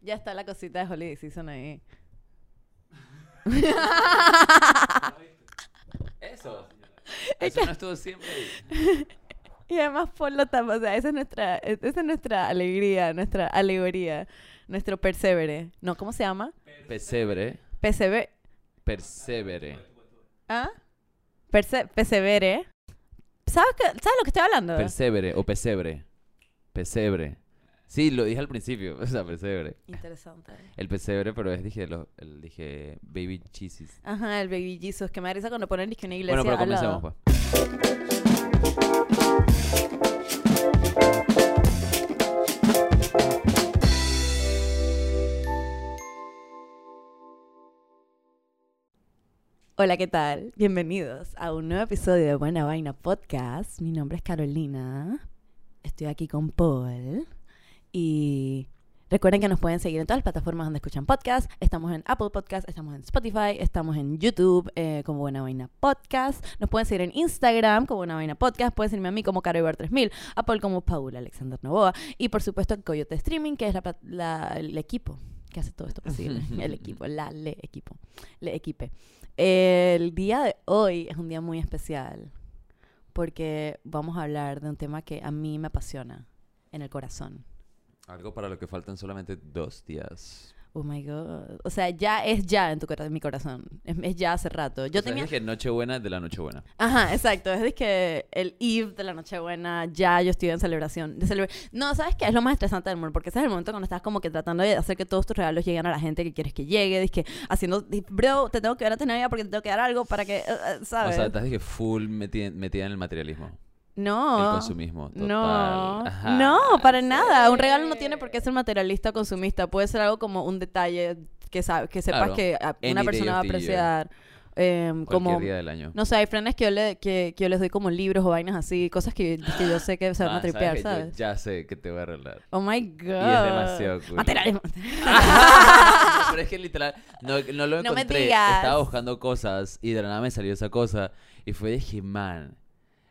Ya está la cosita de Holiday Season ahí. Eso. Eso no estuvo siempre ahí. Y además por lo tanto, o sea, esa es nuestra, esa es nuestra alegría, nuestra alegoría, nuestro persevere. No, ¿cómo se llama? Pesebre. Persevere. Persevere. ¿Ah? Perse persevere. ¿Sabes, qué- ¿Sabes lo que estoy hablando? Persevere o pesebre. Pesebre. Sí, lo dije al principio, o sea, pesebre. Interesante. El pesebre, pero es, dije, lo, el, dije, baby cheeses. Aja, el Baby Jesus, que me da risa cuando ponen disque una iglesia Bueno, pero comencemos, pues. Hola, ¿qué tal? Bienvenidos a un nuevo episodio de Buena Vaina Podcast. Mi nombre es Carolina. Estoy aquí con Paul. Y recuerden que nos pueden seguir en todas las plataformas donde escuchan podcast. Estamos en Apple Podcast, estamos en Spotify, estamos en YouTube eh, como Buena Vaina Podcast. Nos pueden seguir en Instagram como Buena Vaina Podcast. Pueden seguirme a mí como CaroIbar3000, a Paul como Paula Alexander Novoa. Y por supuesto en Coyote Streaming, que es la- el equipo que hace todo esto posible. el equipo, la le equipo, le equipe. El día de hoy es un día muy especial porque vamos a hablar de un tema que a mí me apasiona en el corazón. Algo para lo que faltan solamente dos días. Oh my god. O sea, ya es ya en tu en mi corazón. Es, es ya hace rato. Yo O sea, tenía. dije Nochebuena de la Nochebuena. Ajá, exacto. Es de que el Eve de la Nochebuena, ya yo estoy en celebración. De celebra- no, ¿sabes qué? Es lo más estresante del mundo, porque ese es el momento cuando estás como que tratando de hacer que todos tus regalos lleguen a la gente que quieres que llegue. Dices que haciendo, bro, te tengo que ver antes de Navidad porque te tengo que dar algo para que, eh, eh, ¿sabes? O sea, estás dije full metida, metida en el materialismo. No. El consumismo. Total. No, Ajá, no, para sí. nada. Un regalo no tiene por qué ser materialista o consumista. Puede ser algo como un detalle que, sabe, que sepas Claro. que Any una persona va a apreciar. em, como, día del año. no sé, hay frenes que yo, le, que, que yo les doy como libros o vainas así, cosas que, que yo sé que se van Ah, a tripear, que yo ¿sabes? ya sé que te voy a arreglar. Oh my god. Y es demasiado cool. Materialismo. Pero es que literal, no, no lo No me encontré. digas. Estaba buscando cosas y de la nada me salió esa cosa. Y fue de man,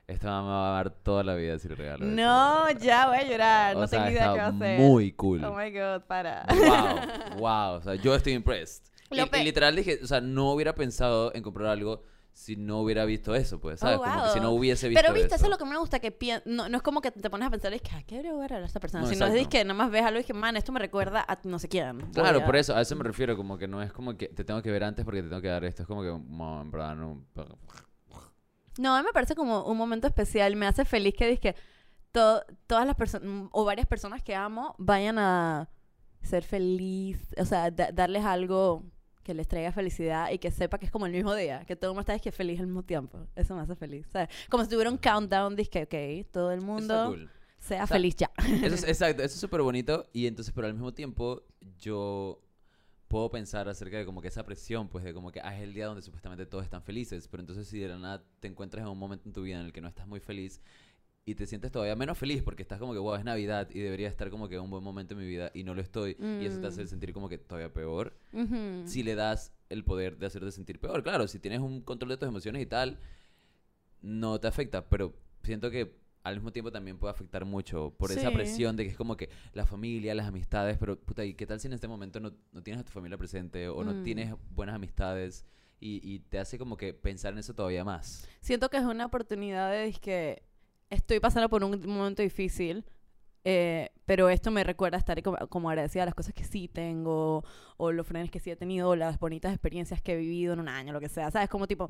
esta mamá va a dar toda la vida sin regalo. de No, eso". ya voy a llorar. O no sea, tengo idea qué va a hacer. muy cool. Oh my god, para. Wow, wow. O sea, yo estoy impressed. Y, y literal dije, o sea, no hubiera pensado en comprar algo si no hubiera visto eso, pues, ¿sabes? Oh, Como que si no hubiese visto Pero viste, eso eso. es lo que me gusta, que pien- no, no es como que te pones a pensar, es que, "Ay, ¿qué debería regalar a esta persona? No, sino es que nada más ves algo y que, man, esto me recuerda a no sé quién. Claro, Voy a- por eso, a eso me refiero, como que no es como que te tengo que ver antes porque te tengo que dar esto, es como que, no, en verdad, no. No, a mí me parece como un momento especial. Me hace feliz que que to- todas las personas o varias personas que amo vayan a ser feliz, o sea, da- darles algo que les traiga felicidad y que sepa que es como el mismo día, que todo el mundo está que feliz al mismo tiempo. Eso me hace feliz. Como si tuviera un countdown, que ok, todo el mundo cool. sea O sea, feliz ya. Eso es, exacto, eso es súper bonito y entonces, pero al mismo tiempo yo puedo pensar acerca de como que esa presión, pues de como que ah, es el día donde supuestamente todos están felices, pero entonces si de la nada te encuentras en un momento en tu vida en el que no estás muy feliz y te sientes todavía menos feliz porque estás como que, wow, es Navidad y debería estar como que en un buen momento en mi vida y no lo estoy y eso te hace Mm. sentir como que todavía peor si le das el poder de hacerte sentir peor. Claro, si tienes un control de tus emociones y tal, no te afecta, pero siento que al mismo tiempo también puede afectar mucho por esa Sí. presión de que es como que la familia, las amistades, pero puta, ¿y qué tal si en este momento no, no tienes a tu familia presente o no Mm. tienes buenas amistades y, y te hace como que pensar en eso todavía más? Siento que es una oportunidad de que estoy pasando por un momento difícil, eh, pero esto me recuerda estar como, como agradecida a las cosas que sí tengo, o los frenes que sí he tenido, o las bonitas experiencias que he vivido en un año, lo que sea, ¿sabes? Como tipo,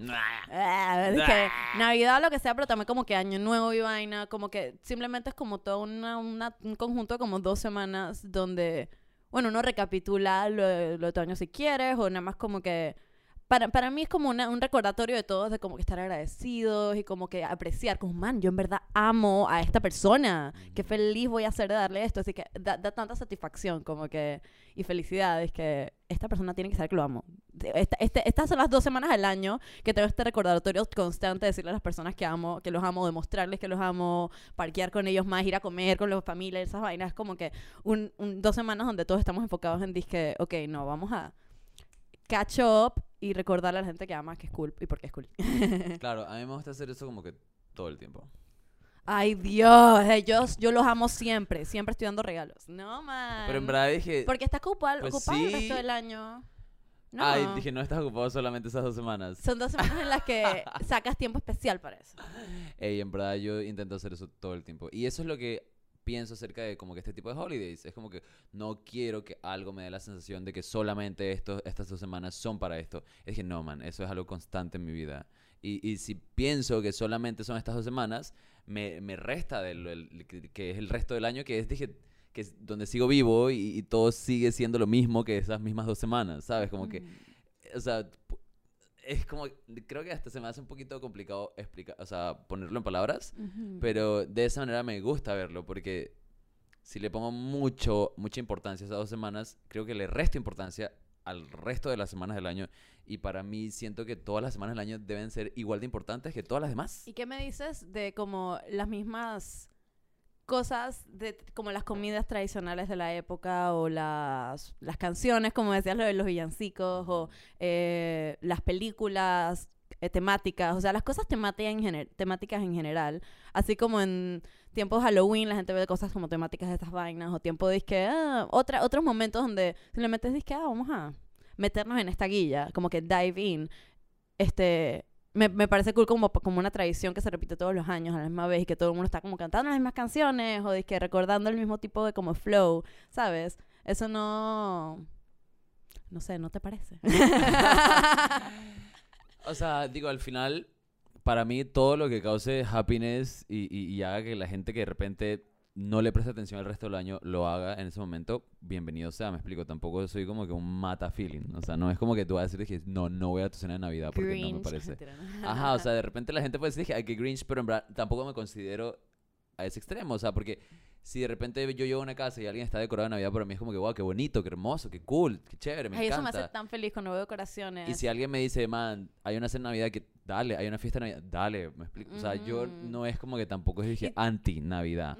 ah, es que Navidad, lo que sea, pero también como que Año Nuevo y vaina, como que simplemente es como todo una, una- un conjunto de como dos semanas donde, bueno, uno recapitula lo, lo de tu año si quieres, o nada más como que para, para mí es como una- un recordatorio de todos, de como que estar agradecidos y como que apreciar, como, man, yo en verdad amo a esta persona, qué feliz voy a ser de darle esto, así que da, da tanta satisfacción como que, y felicidad, es que esta persona tiene que saber que lo amo. Esta- este- estas son las dos semanas al año que tengo este recordatorio constante de decirle a las personas que amo, que los amo, demostrarles que los amo, parquear con ellos más, ir a comer con los familias, esas vainas, como que un, un- dos semanas donde todos estamos enfocados en disque, ok, no, vamos a catch up y recordarle a la gente que ama que es cool y por qué es cool. Claro, a mí me gusta hacer eso como que todo el tiempo. Ay, Dios, ellos, yo los amo siempre. Siempre estoy dando regalos. No, man. Pero en verdad dije... Porque estás ocupado, Pues ocupado el resto del año. No. Ay, dije, no estás ocupado solamente esas dos semanas. Son dos semanas en las que sacas tiempo especial para eso. Ey, en verdad yo intento hacer eso todo el tiempo. Y eso es lo que pienso acerca de como que este tipo de holidays. Es como que no quiero que algo me dé la sensación de que solamente estos, estas dos semanas son para esto. Es que no, man, eso es algo constante en mi vida. Y, y si pienso que solamente son estas dos semanas, me, me resta de lo- el- que, es el resto del año, que es, dije, que es donde sigo vivo y, y todo sigue siendo lo mismo que esas mismas dos semanas, ¿sabes? Como que, o sea, es como, creo que hasta se me hace un poquito complicado explicar, o sea, ponerlo en palabras. Pero de esa manera me gusta verlo porque si le pongo mucho, mucha importancia a esas dos semanas, creo que le resto importancia al resto de las semanas del año. Y para mí siento que todas las semanas del año deben ser igual de importantes que todas las demás. ¿Y qué me dices de como las mismas cosas, de como las comidas tradicionales de la época o las, las canciones, como decías, lo de los villancicos o eh, las películas eh, temáticas, o sea, las cosas temáticas en, temáticas en general, así como en tiempos Halloween la gente ve cosas como temáticas de estas vainas o tiempo de que, ah, otra, otros momentos donde simplemente es que, ah, vamos a meternos en esta guilla, como que dive in, este, me, me parece cool como, como una tradición que se repite todos los años a la misma vez y que todo el mundo está como cantando las mismas canciones o que recordando el mismo tipo de como flow, ¿sabes? Eso no... No sé, ¿no te parece? O sea, digo, al final, para mí todo lo que cause happiness y, y- y haga que la gente que de repente no le presta atención al resto del año lo haga en ese momento, bienvenido sea, me explico. Tampoco soy como que un mata feeling. O sea, no es como que tú vas a decir que no, no voy a tu cena de Navidad porque no me parece. Ajá, o sea, de repente la gente puede decir ay, que Grinch, pero en verdad tampoco me considero a ese extremo. O sea, porque si de repente yo llego a una casa y alguien está decorado de Navidad, para mí es como que, wow, qué bonito, qué hermoso, qué cool, qué chévere, me Ay, eso me encanta. hace tan feliz cuando veo decoraciones. Y si alguien me dice, man, hay una cena de Navidad que, dale, hay una fiesta de Navidad, dale, me explico. O sea, yo no es como que tampoco es dije, anti-Navidad.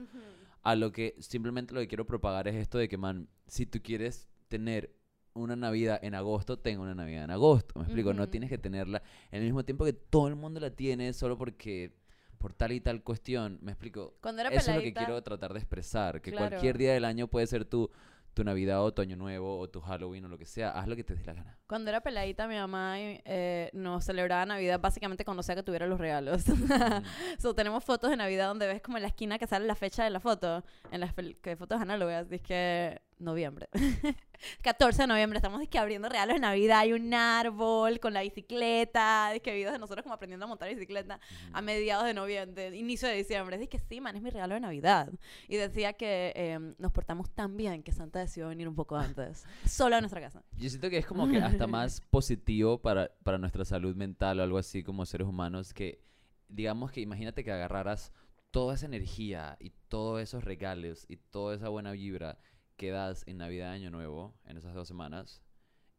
A lo que simplemente lo que quiero propagar es esto de que, man, si tú quieres tener una Navidad en agosto, tenga una Navidad en agosto. Me explico, no tienes que tenerla en el mismo tiempo que todo el mundo la tiene solo porque por tal y tal cuestión. Me explico. Cuando era Eso es lo que quiero tratar de expresar, que Claro. cualquier día del año puede ser tu tu Navidad o tu Año Nuevo o tu Halloween o lo que sea, haz lo que te dé la gana. Cuando era peladita, mi mamá eh, nos celebraba Navidad básicamente cuando sea que tuviera los regalos. so, tenemos fotos de Navidad donde ves como en la esquina que sale la fecha de la foto, en las que fotos análogas, dice que noviembre. 14 de noviembre, estamos dizque, abriendo regalos de Navidad, hay un árbol con la bicicleta, que videos de nosotros como aprendiendo a montar bicicleta a mediados de noviembre, de inicio de diciembre. Dije que sí, man, es mi regalo de Navidad. Y decía que eh, nos portamos tan bien que Santa decidió venir un poco antes, solo a nuestra casa. Yo siento que es como que hasta más positivo para, para nuestra salud mental o algo así como seres humanos que, digamos que imagínate que agarraras toda esa energía y todos esos regalos y toda esa buena vibra que das en Navidad Año Nuevo, en esas dos semanas,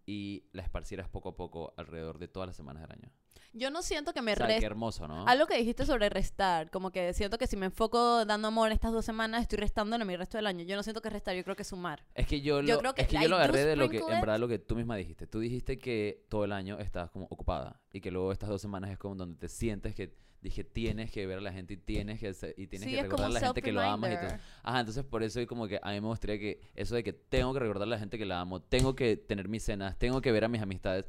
y la esparcieras poco a poco alrededor de todas las semanas del año. Yo no siento que me o sea, resta qué hermoso, ¿no? Algo que dijiste sobre restar, como que siento que si me enfoco dando amor estas dos semanas, estoy restándole mi resto del año. Yo no siento que restar, yo creo que sumar. Es que yo, Yo lo, creo que es que yo lo agarré de lo que, en verdad, lo que tú misma dijiste. Tú dijiste que todo el año estabas como ocupada y que luego estas dos semanas es como donde te sientes que dije tienes que ver a la gente y tienes que y tienes sí, que recordar a la gente que lo amas y todo. Ajá, entonces por eso como que a mí me gustaría que eso de que tengo que recordar a la gente que la amo, tengo que tener mis cenas, tengo que ver a mis amistades,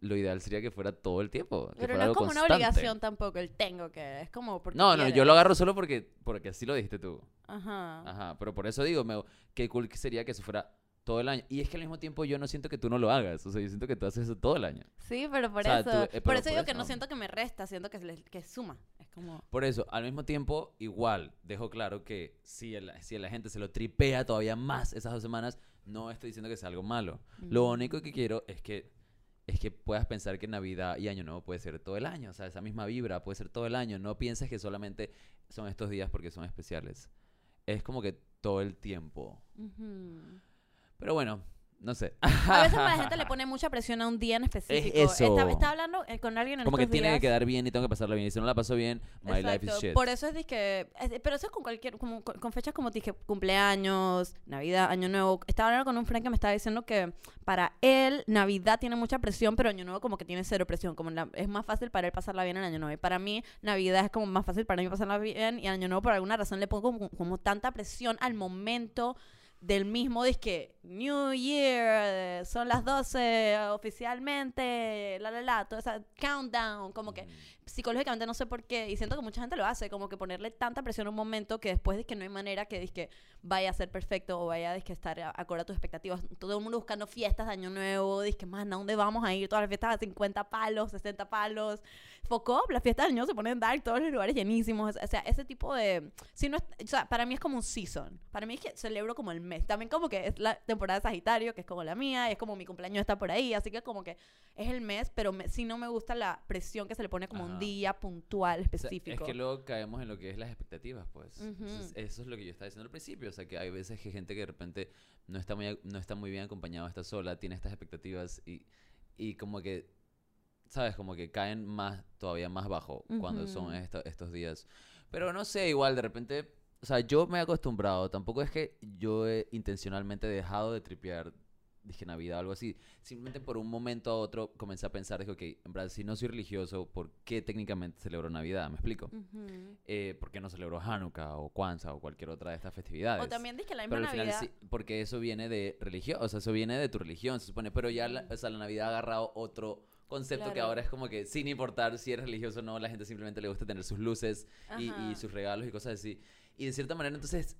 lo ideal sería que fuera todo el tiempo. que Pero fuera no es como una constante. obligación tampoco, el tengo que, es como porque No, no, yo quieres. lo agarro solo porque, porque así lo dijiste tú. Ajá. Ajá, pero por eso digo, me, qué cool que sería que eso fuera todo el año. Y es que al mismo tiempo yo no siento que tú no lo hagas. O sea, yo siento que tú haces eso todo el año. Sí, pero por O sea, eso, tú- eh, por pero eso por digo que eso. no siento que me resta, siento que, le- que suma. Es como... Por eso, al mismo tiempo, igual, dejo claro que si, el- si la gente se lo tripea todavía más esas dos semanas, no estoy diciendo que sea algo malo. Lo Mm. único que quiero es que es que puedas pensar que Navidad y Año Nuevo puede ser todo el año. O sea, esa misma vibra puede ser todo el año. No pienses que solamente son estos días porque son especiales. Es como que todo el tiempo. Ujú. Pero bueno, No sé. A veces la gente le pone mucha presión a un día en específico. eso. Estaba, estaba hablando eh, con alguien en Como que tiene que quedar bien y tengo que pasarla bien. Y si no la paso bien, my life is shit. Por eso es que, es- pero eso es con cualquier, como con, con fechas como dije, cumpleaños, Navidad, Año Nuevo. Estaba hablando con un friend que me estaba diciendo que para él Navidad tiene mucha presión, pero Año Nuevo como que tiene cero presión, como la- es más fácil para él pasarla bien en Año Nuevo. Y para mí Navidad es como más fácil para mí pasarla bien y Año Nuevo por alguna razón le pongo como, como tanta presión al momento del mismo, es que New Year, eh, son las 12 oficialmente, la la la, todo ese countdown, como que Ujú. psicológicamente no sé por qué y siento que mucha gente lo hace como que ponerle tanta presión a un momento que después de que no hay manera que que vaya a ser perfecto o vaya a estar acorde a tus expectativas todo el mundo buscando fiestas de año nuevo que man ¿a dónde vamos a ir? todas las fiestas a 50 palos 60 palos Focop, las fiestas de año se ponen dark todos los lugares llenísimos o sea ese tipo de si no es- o sea para mí es como un season para mí es que celebro como el mes también como que es la temporada de Sagitario que es como la mía y es como mi cumpleaños está por ahí así que como que es el mes, pero me, sí no me gusta la presión que se le pone como un Ajá. día puntual O sea, específico. es que luego caemos en lo que es las expectativas, pues. Entonces, Ujú. eso es lo que yo estaba diciendo al principio. O sea, que hay veces que gente que de repente no está muy, no está muy bien acompañada, está sola, tiene estas expectativas y, y como que, ¿sabes? Como que caen más, todavía más bajo cuando son esta- estos días. Pero no sé, igual de repente, o sea, yo me he acostumbrado. Tampoco es que yo he intencionalmente dejado de tripear. Dije Navidad o algo así. Simplemente por un momento a otro comencé a pensar, dije, ok, en verdad, si no soy religioso, ¿por qué técnicamente celebro Navidad? ¿Me explico? Ujú. eh, ¿por qué no celebro Hanukkah o Kwanzaa o cualquier otra de estas festividades? O también dije la pero misma final Navidad. sí, porque eso viene de religión, o sea, eso viene de tu religión, se supone, pero ya la, o sea, la Navidad ha agarrado otro concepto que ahora es como que sin importar si eres religioso o no, la gente simplemente le gusta tener sus luces y, sus regalos y cosas así. Y de cierta manera, entonces,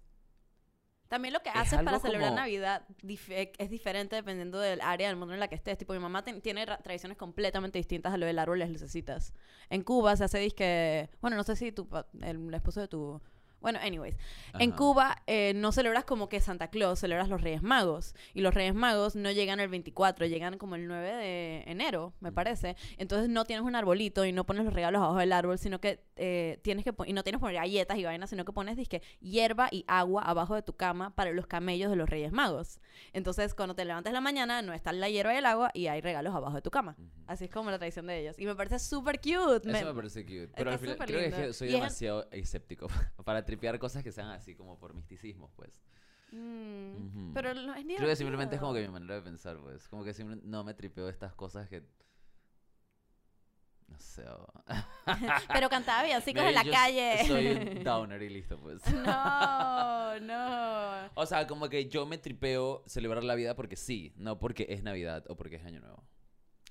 También lo que es haces para celebrar como- Navidad dif- eh, es diferente dependiendo del área del mundo en la que estés. Tipo, mi mamá tiene ra- tradiciones completamente distintas a lo del árbol y las lucecitas. En Cuba se hace disque... Bueno, no sé si tu, el, esposo de tu... Bueno, anyways. En ajá. Cuba eh, no celebras como que Santa Claus, celebras los Reyes Magos. Y los Reyes Magos no llegan el 24, llegan como el 9 de enero, me Ujú. parece. Entonces no tienes un arbolito y no pones los regalos abajo del árbol, sino que eh, tienes que y no tienes poner galletas y vainas, sino que pones disque hierba y agua abajo de tu cama para los camellos de los Reyes Magos. Entonces cuando te levantas en la mañana no está la hierba y el agua y hay regalos abajo de tu cama. Ujú. Así es como la tradición de ellos. Y me parece súper cute. Eso me parece cute. está Pero al final creo que es lindo. que soy Y es- demasiado escéptico para tripear cosas que sean así como por misticismo, pues. Mm. Pero no es Creo que simplemente es como que mi manera de pensar, pues. Como que siempre no me tripeo estas cosas que. No sé. o- Pero cantaba villancicos en la calle. Soy un downer y listo, pues. No, no. O sea, como que yo me tripeo celebrar la vida porque sí, no porque es Navidad o porque es Año Nuevo.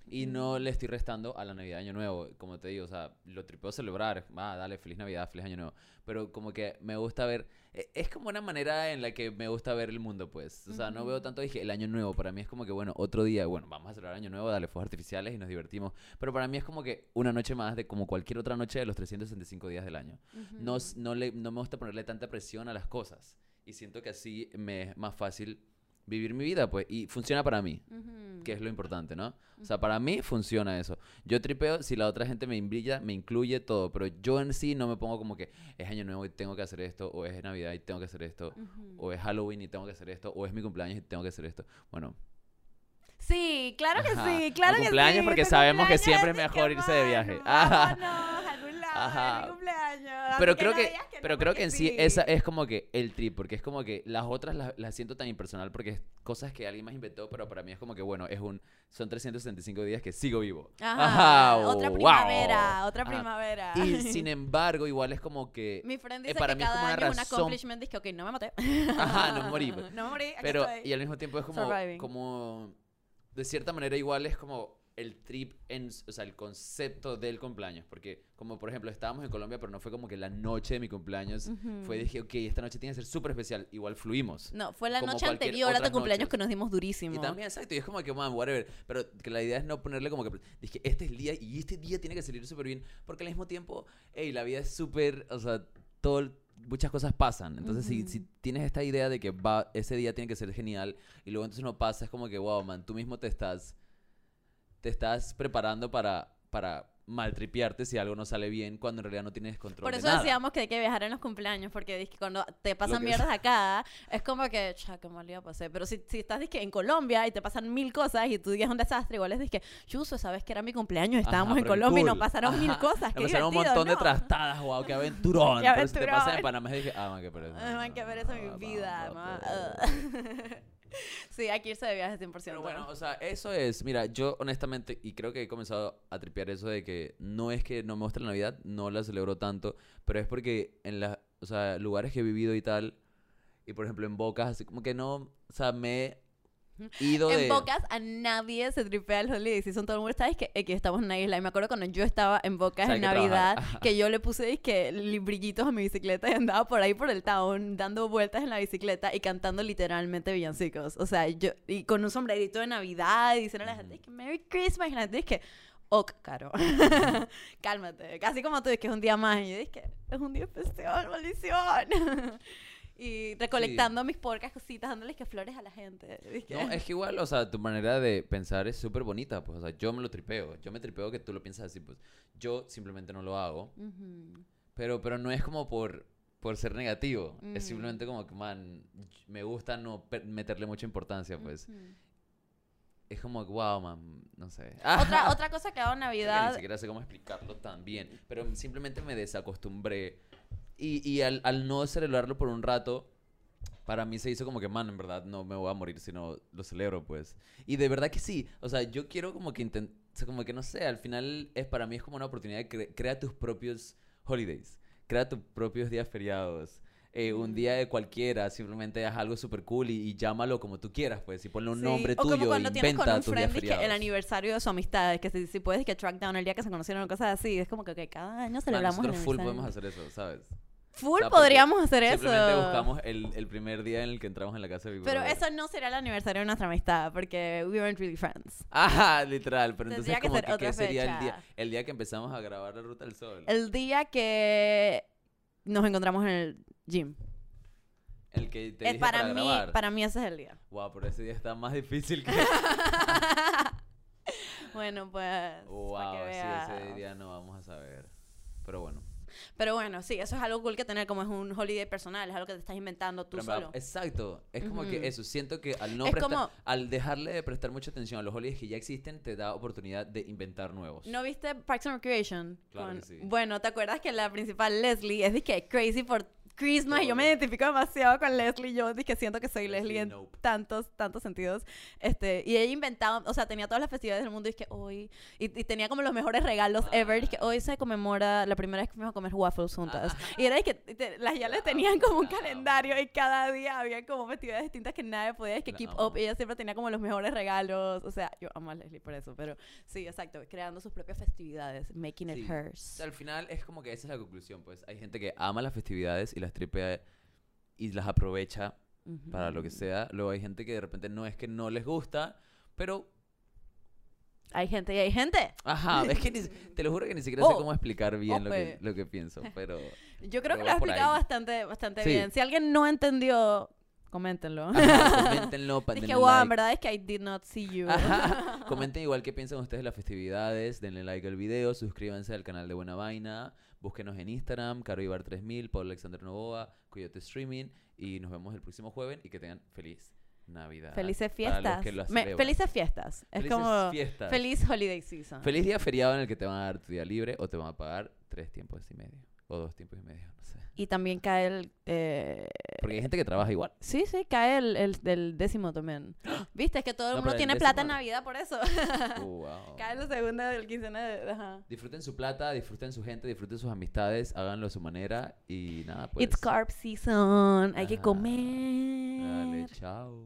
Y no le estoy restando a la Navidad Año Nuevo, como te digo, o sea, lo tripeo celebrar, ah, dale, feliz Navidad, feliz Año Nuevo, pero como que me gusta ver, e- es como una manera en la que me gusta ver el mundo, pues, o sea, no veo tanto, dije, el Año Nuevo, para mí es como que, bueno, otro día, bueno, vamos a celebrar Año Nuevo, dale fuegos artificiales y nos divertimos, pero para mí es como que una noche más de como cualquier otra noche de los 365 días del año. No, s- no, le, no me gusta ponerle tanta presión a las cosas. Y siento que así me es más fácil vivir mi vida, pues. Y funciona para mí, Ujú. Que es lo importante, ¿no? O sea, para mí funciona eso. Yo tripeo si la otra gente me imbrilla, me incluye todo. Pero yo en sí no me pongo como que es año nuevo y tengo que hacer esto. O es Navidad y tengo que hacer esto. Ujú. O es Halloween y tengo que hacer esto. O es mi cumpleaños y tengo que hacer esto. Bueno, Sí, claro que Ajá. sí, claro que cumpleaños sí. porque tu sabemos que cumpleaños, siempre es mejor que, irse de viaje. Ajá. vámonos a algún lado, Ajá. es cumpleaños. Pero que creo que, no, pero creo que porque en sí sí. esa es como que el trip, porque es como que las otras las, las siento tan impersonal porque es cosas que alguien más inventó, pero para mí es como que bueno, es un son 365 días que sigo vivo. Ajá, Ajá, otra wow. primavera, otra Ajá. primavera. Y sin embargo, igual es como que Mi friend eh, dice para que mí es cada como una año es un razón- accomplishment. Dice que, ok, no me maté. Ajá, no morí, no me morí, aquí pero estoy. y al mismo tiempo es como Surviving. como de cierta manera igual es como el trip en, o sea, el concepto del cumpleaños, porque como por ejemplo estábamos en Colombia, pero no fue como que la noche de mi cumpleaños fue dije, ok, esta noche tiene que ser súper especial, igual fluimos. No, fue la noche anterior a tu cumpleaños noches. que nos dimos durísimo. Y también, exacto, y es como que, man, whatever. Pero que la idea es no ponerle como que, dije, este es el día y este día tiene que salir súper bien. Porque al mismo tiempo, hey, la vida es súper, o sea, todo, el- muchas cosas pasan. Entonces, si, si tienes esta idea de que va, ese día tiene que ser genial y luego entonces no pasa, es como que, wow, man, tú mismo te estás, te estás preparando para, para maltripiarte si algo no sale bien cuando en realidad no tienes control Por de eso nada. decíamos que hay que viajar en los cumpleaños, porque cuando te pasan que mierdas acá, es como que, cha, qué mal día pasé. Pero si, si estás en Colombia y te pasan mil cosas y tu día es un desastre, igual es dizque, Chuso, sabes que era mi cumpleaños, estábamos Ajá, en Colombia y nos pasaron mil cosas. Qué pasaron un montón de trastadas, wow, qué aventurón. Qué Pero si te pasa en. Panamá, dije, ah, man, qué pereza. Ay, man, qué pereza mi Ah, vida, sí, hay que irse de viaje 100%. Pero bueno, o sea, eso es, mira, yo honestamente, y creo que he comenzado a tripear eso de que no es que no me guste la Navidad, no la celebro tanto, pero es porque en las, o sea, lugares que he vivido y tal, y por ejemplo en Bocas, así como que no, o sea, me ido de... En Bocas a nadie se tripea el holiday season. Todo el mundo está, es que aquí estamos en una isla. Y me acuerdo cuando yo estaba en Bocas O sea, en trabajar. Navidad, que yo le puse es que brillitos a mi bicicleta y andaba por ahí por el town dando vueltas en la bicicleta y cantando literalmente villancicos. O sea, yo, y con un sombrerito de Navidad y diciendo a la gente, es que Merry Christmas. Y la gente es que, ok, caro. Cálmate. Casi como tú, es que es un día más. Y yo dije, es un día especial, maldición. y recolectando mis porcas cositas, dándoles que flores a la gente. No, es que igual, o sea, tu manera de pensar es súper bonita, pues, o sea, yo me lo tripeo, yo me tripeo que tú lo piensas así, pues, yo simplemente no lo hago, pero, pero no es como por, por ser negativo, es Mm. simplemente como que, man, me gusta no meterle mucha importancia, pues, Ujú. es como que, wow, man, no sé. Otra, otra cosa que hago en Navidad. Ni siquiera sé cómo explicarlo tan bien, pero simplemente me desacostumbré y, y al, al no celebrarlo por un rato, para mí se hizo como que, man, en verdad no me voy a morir, sino lo celebro, pues. Y de verdad que sí, o sea, yo quiero como que intentar, como que no sé, al final es para mí es como una oportunidad de cre- crear tus propios holidays, crea tus propios días feriados. eh, un día de cualquiera, simplemente haz algo súper cool y, y llámalo como tú quieras, pues, y ponle un Sí, nombre o como tuyo, cuando tienes inventa con un friend feriados. el aniversario de su amistad, que si, si puedes que track down el día que se conocieron o cosas así, es como que cada año Man, celebramos el nosotros full podemos hacer eso, ¿sabes? Full O sea, podríamos hacer eso. Simplemente buscamos el, el primer día en el que entramos en la casa de Big Pero Brother. eso no sería el aniversario de nuestra amistad, porque we weren't really friends. Ajá, literal. Pero entonces como que, ¿qué sería el día? El día que empezamos a grabar la Ruta del Sol. El día que nos encontramos en el gym. El que te dije para, para, mí, grabar. para mí ese es el día. Wow, pero ese día está más difícil que... bueno, pues. wow, sí, ese día no vamos a saber. Pero bueno. Pero bueno, sí, eso es algo cool que tener como es un holiday personal, es algo que te estás inventando tú Pero solo. Exacto. Es como que eso. Siento que al no Es prestar... como- Al dejarle de prestar mucha atención a los holidays que ya existen, te da oportunidad de inventar nuevos. ¿No viste Parks and Recreation? Claro Con- que sí. Bueno, ¿te acuerdas que la principal Leslie es de que crazy por Christmas? Y yo me identifico demasiado con Leslie. Yo dije que siento que soy Leslie en Knope. tantos, tantos sentidos. Este, y ella inventaba, o sea, tenía todas las festividades del mundo y es que hoy, y, y tenía como los mejores regalos ever. Y que hoy se conmemora la primera vez que fuimos a comer waffles juntas. Y era de que te- las ya les tenían como un calendario y cada día había como festividades distintas que nadie podía, es que La keep amo. up. Y ella siempre tenía como los mejores regalos. O sea, yo amo a Leslie por eso, pero sí, exacto, creando sus propias festividades, making it Sí. O hers. sea, al final es como que esa es la conclusión, pues. Hay gente que ama las festividades y las tripea y las aprovecha para lo que sea. Luego hay gente que de repente no es que no les gusta, pero... Hay gente y hay gente. Ajá, es que ni- te lo juro que ni siquiera sé Oh, cómo explicar bien lo que, lo que pienso, pero... Yo creo que lo he explicado ahí. bastante, bastante Sí. bien. Si alguien no entendió, coméntenlo. Ajá, coméntenlo, Dije, wow, en like. verdad es que I did not see you. Ajá. Comenten igual qué piensan ustedes de las festividades, denle like al video, suscríbanse al canal de Buena Vaina, búsquenos en Instagram, CaroIbar3000, Pablo Alexander Novoa, Coyote Streaming y nos vemos el próximo jueves y que tengan feliz Navidad. Felices fiestas. Me- felices fiestas. Es Felices como fiestas. feliz holiday season. Feliz día feriado en el que te van a dar tu día libre o te van a pagar tres tiempos y medio o dos tiempos y medio, no sé. Y también cae el... eh, Porque hay gente que trabaja igual. Sí, sí, cae el, el del décimo también. Viste, es que todo el No, mundo el tiene plata en Navidad por eso. Uh, wow. cae la segunda del quincena de... Ajá. Disfruten su plata, disfruten su gente, disfruten sus amistades, háganlo a su manera y nada, pues. It's carb season. Hay que comer. Dale, chao.